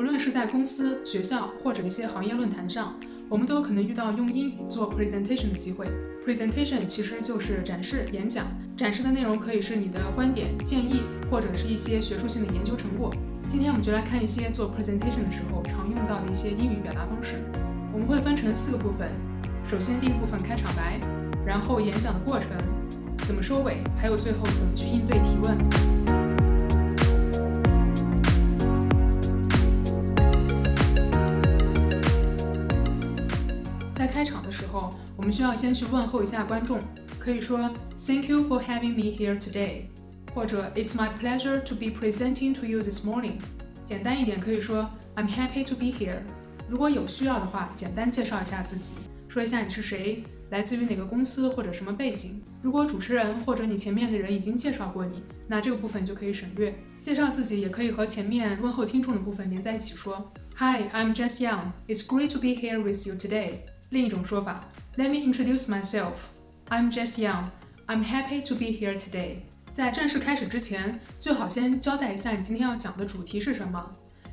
不论是在公司、学校或者一些行业论坛上，我们都有可能遇到用英语做 presentation 的机会。presentation 其实就是展示、演讲，展示的内容可以是你的观点、建议，或者是一些学术性的研究成果。今天我们就来看一些做 presentation 的时候常用到的一些英语表达方式。我们会分成四个部分，首先第一个部分开场白，然后演讲的过程，怎么收尾，还有最后怎么去应对提问。开场的时候，我们需要先去问候一下观众，可以说 Thank you for having me here today，或者 It's my pleasure to be presenting to you this morning。简单一点可以说 I'm happy to be here。如果有需要的话，简单介绍一下自己，说一下你是谁，来自于哪个公司或者什么背景。如果主持人或者你前面的人已经介绍过你，那这个部分就可以省略。介绍自己也可以和前面问候听众的部分连在一起说 Hi, I'm Jess Young. It's great to be here with you today. 另一种说法，Let me introduce myself. I'm Jess Young. I'm happy to be here today. 在正式开始之前，最好先交代一下你今天要讲的主题是什么，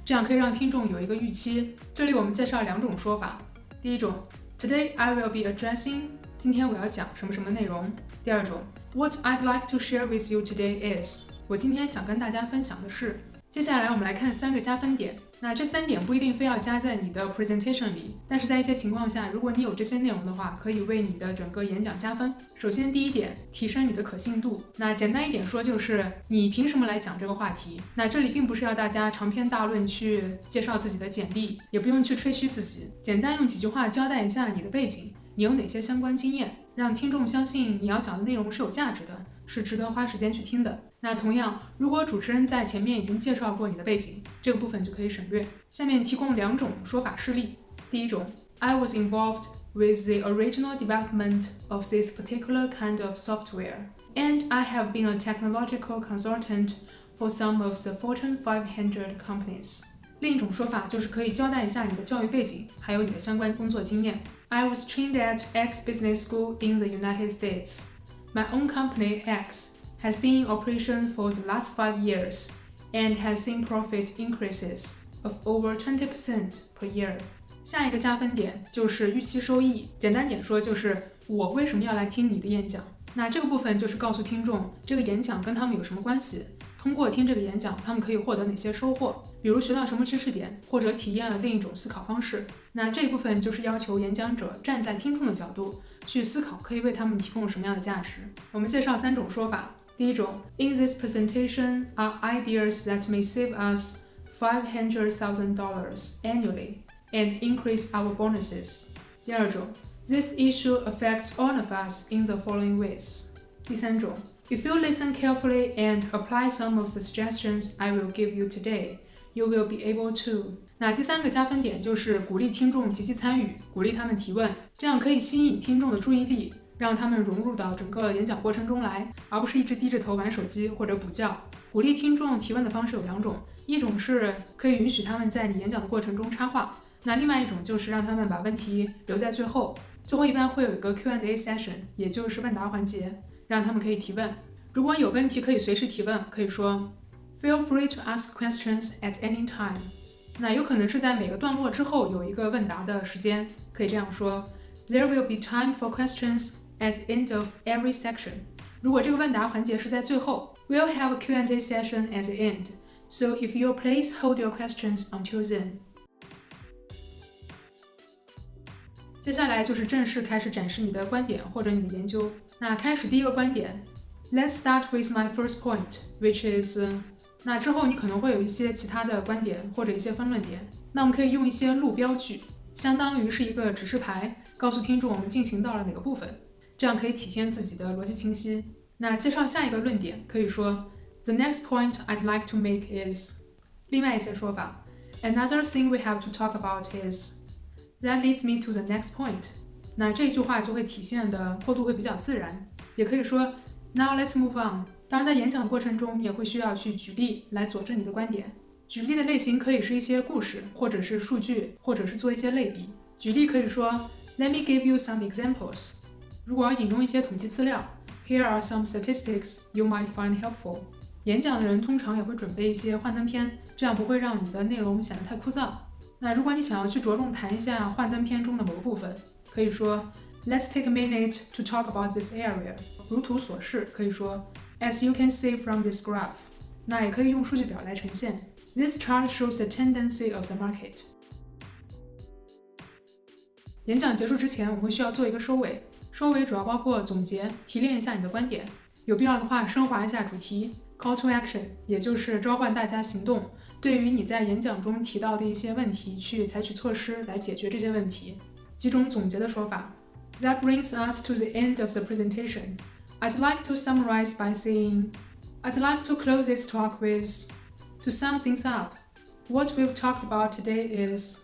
这样可以让听众有一个预期。这里我们介绍两种说法。第一种，Today I will be addressing. 今天我要讲什么什么内容。第二种，What I'd like to share with you today is. 我今天想跟大家分享的是。接下来我们来看三个加分点。那这三点不一定非要加在你的 presentation 里，但是在一些情况下，如果你有这些内容的话，可以为你的整个演讲加分。首先，第一点，提升你的可信度。那简单一点说，就是你凭什么来讲这个话题？那这里并不是要大家长篇大论去介绍自己的简历，也不用去吹嘘自己，简单用几句话交代一下你的背景，你有哪些相关经验，让听众相信你要讲的内容是有价值的，是值得花时间去听的。那同样，如果主持人在前面已经介绍过你的背景，这个部分就可以省略。下面提供两种说法事例。第一种，I was involved with the original development of this particular kind of software, and I have been a technological consultant for some of the Fortune 500 companies。另一种说法就是可以交代一下你的教育背景，还有你的相关工作经验。I was trained at X Business School in the United States. My own company X has been in operation for the last five years and has seen profit increases of over 20% per year. 下一个加分点就是预期收益。简单点说，就是我为什么要来听你的演讲？那这个部分就是告诉听众这个演讲跟他们有什么关系。 通过听这个演讲，他们可以获得哪些收获？比如学到什么知识点，或者体验了另一种思考方式。那这一部分就是要求演讲者站在听众的角度去思考，可以为他们提供什么样的价值。我们介绍三种说法。第一种，In this presentation are ideas that may save us five hundred thousand dollars annually and increase our bonuses. 第二种，This issue affects all of us in the following ways. 第三种，If you listen carefully and apply some of the suggestions I will give you today, you will be able to. 那第三个加分点就是鼓励听众积极参与，鼓励他们提问，这样可以吸引听众的注意力。让他们融入到整个演讲过程中来，而不是一直低着头玩手机或者补觉。鼓励听众提问的方式有两种，一种是可以允许他们在你演讲的过程中插话，那另外一种就是让他们把问题留在最后。最后一般会有一个 Q&A session，也就是问答环节，让他们可以提问。如果有问题可以随时提问，可以说 Feel free to ask questions at any time。那有可能是在每个段落之后有一个问答的时间，可以这样说 There will be time for questions。at the end of every section。如果这个问答环节是在最后，we'll have a Q&A session at the end. So if you please hold your questions until then. 接下来就是正式开始展示你的观点或者你的研究。那开始第一个观点，Let's start with my first point, which is 那之后你可能会有一些其他的观点或者一些分论点。那我们可以用一些路标句，相当于是一个指示牌，告诉听众我们进行到了哪个部分。这样可以体现自己的逻辑清晰。那介绍下一个论点，可以说 The next point I'd like to make is。另外一些说法，Another thing we have to talk about is。That leads me to the next point。那这句话就会体现的过渡会比较自然。也可以说 Now let's move on。当然，在演讲的过程中，你也会需要去举例来佐证你的观点。举例的类型可以是一些故事，或者是数据，或者是做一些类比。举例可以说 Let me give you some examples。如果要引用一些统计资料，Here are some statistics you might find helpful。演讲的人通常也会准备一些幻灯片，这样不会让你的内容显得太枯燥。那如果你想要去着重谈一下幻灯片中的某个部分，可以说 Let's take a minute to talk about this area。如图所示，可以说 As you can see from this graph。那也可以用数据表来呈现 This chart shows the tendency of the market。演讲结束之前，我们需要做一个收尾。收尾主要包括总结、提炼一下你的观点，有必要的话升华一下主题。Call to action，也就是召唤大家行动，对于你在演讲中提到的一些问题，去采取措施来解决这些问题。几种总结的说法。That brings us to the end of the presentation. I'd like to summarize by saying, I'd like to close this talk with, to sum things up, what we've talked about today is,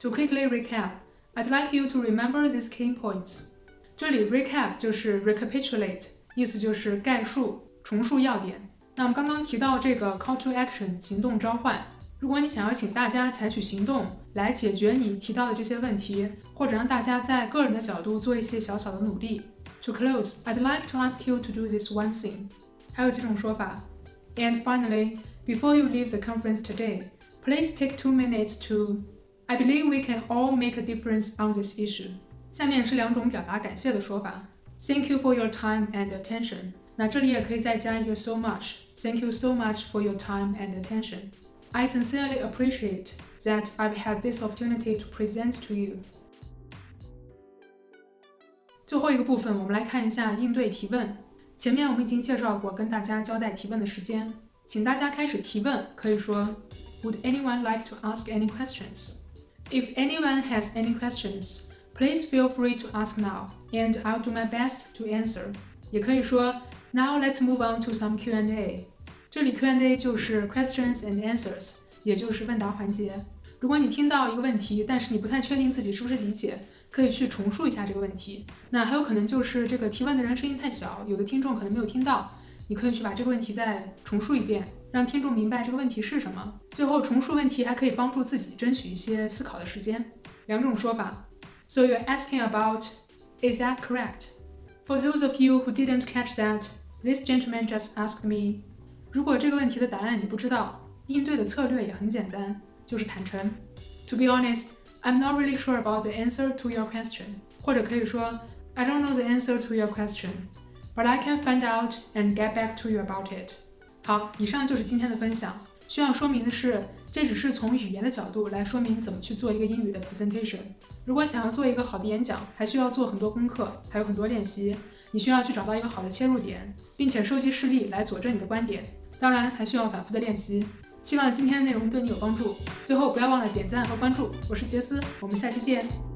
to quickly recap, I'd like you to remember these key points. 这里 recap 就是 recapitulate，意思就是概述、重述要点。 那我们刚刚提到这个 call to action 行动召唤，如果你想要请大家采取行动来解决你提到的这些问题，或者让大家在个人的角度做一些小小的努力，to close, I'd like to ask you to do this one thing。还有几种说法。And finally, before you leave the conference today, please take two minutes to. I believe we can all make a difference on this issue. 下面是两种表达感谢的说法。Thank you for your time and attention. 那这里也可以再加一个 so much. Thank you so much for your time and attention. I sincerely appreciate that I've had this opportunity to present to you. 最后一个部分，我们来看一下应对提问。前面我们已经介绍过，跟大家交代提问的时间，请大家开始提问，可以说 Would anyone like to ask any questions? If anyone has any questions, please feel free to ask now, and I'll do my best to answer. 也可以说 Now let's move on to some Q&A. 这里 Q&A 就是 questions and answers，也就是问答环节。如果你听到一个问题，但是你不太确定自己是不是理解，可以去重述一下这个问题。那还有可能就是这个提问的人声音太小，有的听众可能没有听到，你可以去把这个问题再重述一遍，让听众明白这个问题是什么。最后重述问题还可以帮助自己争取一些思考的时间。两种说法。So you're asking about, is that correct? For those of you who didn't catch that, this gentleman just asked me. 如果这个问题的答案你不知道，应对的策略也很简单，就是坦诚。To be honest, I'm not really sure about the answer to your question. 或者可以说 I don't know the answer to your question, but I can find out and get back to you about it. 好，以上就是今天的分享。需要说明的是， 这只是从语言的角度来说明怎么去做一个英语的 presentation。如果想要做一个好的演讲，还需要做很多功课，还有很多练习。你需要去找到一个好的切入点，并且收集事例来佐证你的观点。当然，还需要反复的练习。希望今天的内容对你有帮助。最后，不要忘了点赞和关注。我是杰斯，我们下期见。